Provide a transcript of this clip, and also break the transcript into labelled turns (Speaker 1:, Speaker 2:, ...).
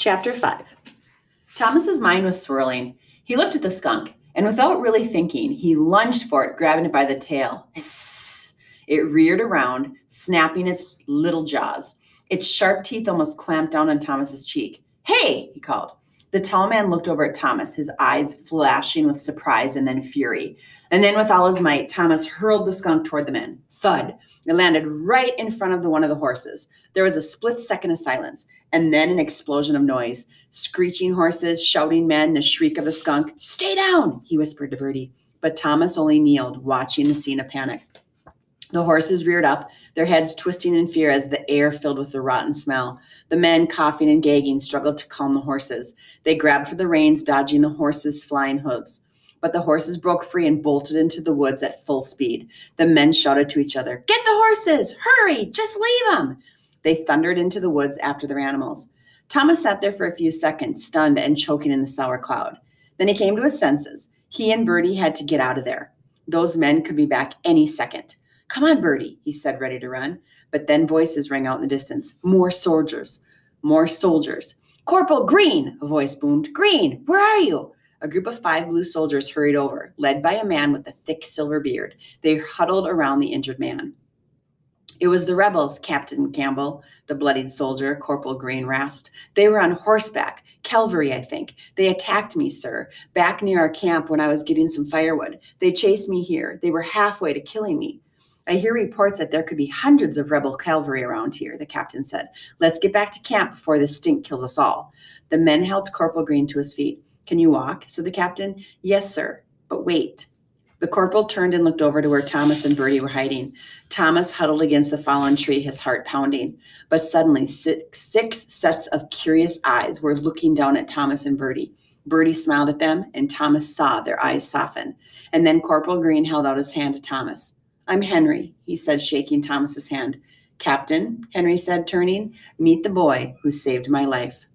Speaker 1: Chapter 5 Thomas's mind was swirling. He looked at the skunk, and without really thinking, he lunged for it, grabbing it by the tail. It reared around, snapping its little jaws. Its sharp teeth almost clamped down on Thomas's cheek. Hey, he called. The tall man looked over at Thomas, his eyes flashing with surprise and then fury. And then, with all his might, Thomas hurled the skunk toward the men. Thud! It landed right in front of the one of the horses. There was a split second of silence, and then an explosion of noise. Screeching horses, shouting men, the shriek of the skunk. Stay down, he whispered to Birdie. But Thomas only kneeled, watching the scene of panic. The horses reared up, their heads twisting in fear as the air filled with the rotten smell. The men, coughing and gagging, struggled to calm the horses. They grabbed for the reins, dodging the horses' flying hooves. But the horses broke free and bolted into the woods at full speed. The men shouted to each other, Get the horses! Hurry! Just leave them! They thundered into the woods after their animals. Thomas sat there for a few seconds, stunned and choking in the sour cloud. Then he came to his senses. He and Birdie had to get out of there. Those men could be back any second. Come on, Birdie, he said, ready to run. But then voices rang out in the distance. More soldiers. More soldiers. Corporal Green, a voice boomed. Green, where are you? A group of five blue soldiers hurried over, led by a man with a thick silver beard. They huddled around the injured man. It was the rebels, Captain Campbell, the bloodied soldier, Corporal Green rasped. They were on horseback, cavalry, I think. They attacked me, sir, back near our camp when I was getting some firewood. They chased me here. They were halfway to killing me. I hear reports that there could be hundreds of rebel cavalry around here, the captain said. Let's get back to camp before this stink kills us all. The men helped Corporal Green to his feet. Can you walk? said the captain. Yes, sir. But wait. The corporal turned and looked over to where Thomas and Birdie were hiding. Thomas huddled against the fallen tree, his heart pounding. But suddenly, six, six sets of curious eyes were looking down at Thomas and Birdie. Birdie smiled at them, and Thomas saw their eyes soften. And then Corporal Green held out his hand to Thomas. I'm Henry, he said, shaking Thomas's hand. Captain, Henry said, turning, meet the boy who saved my life.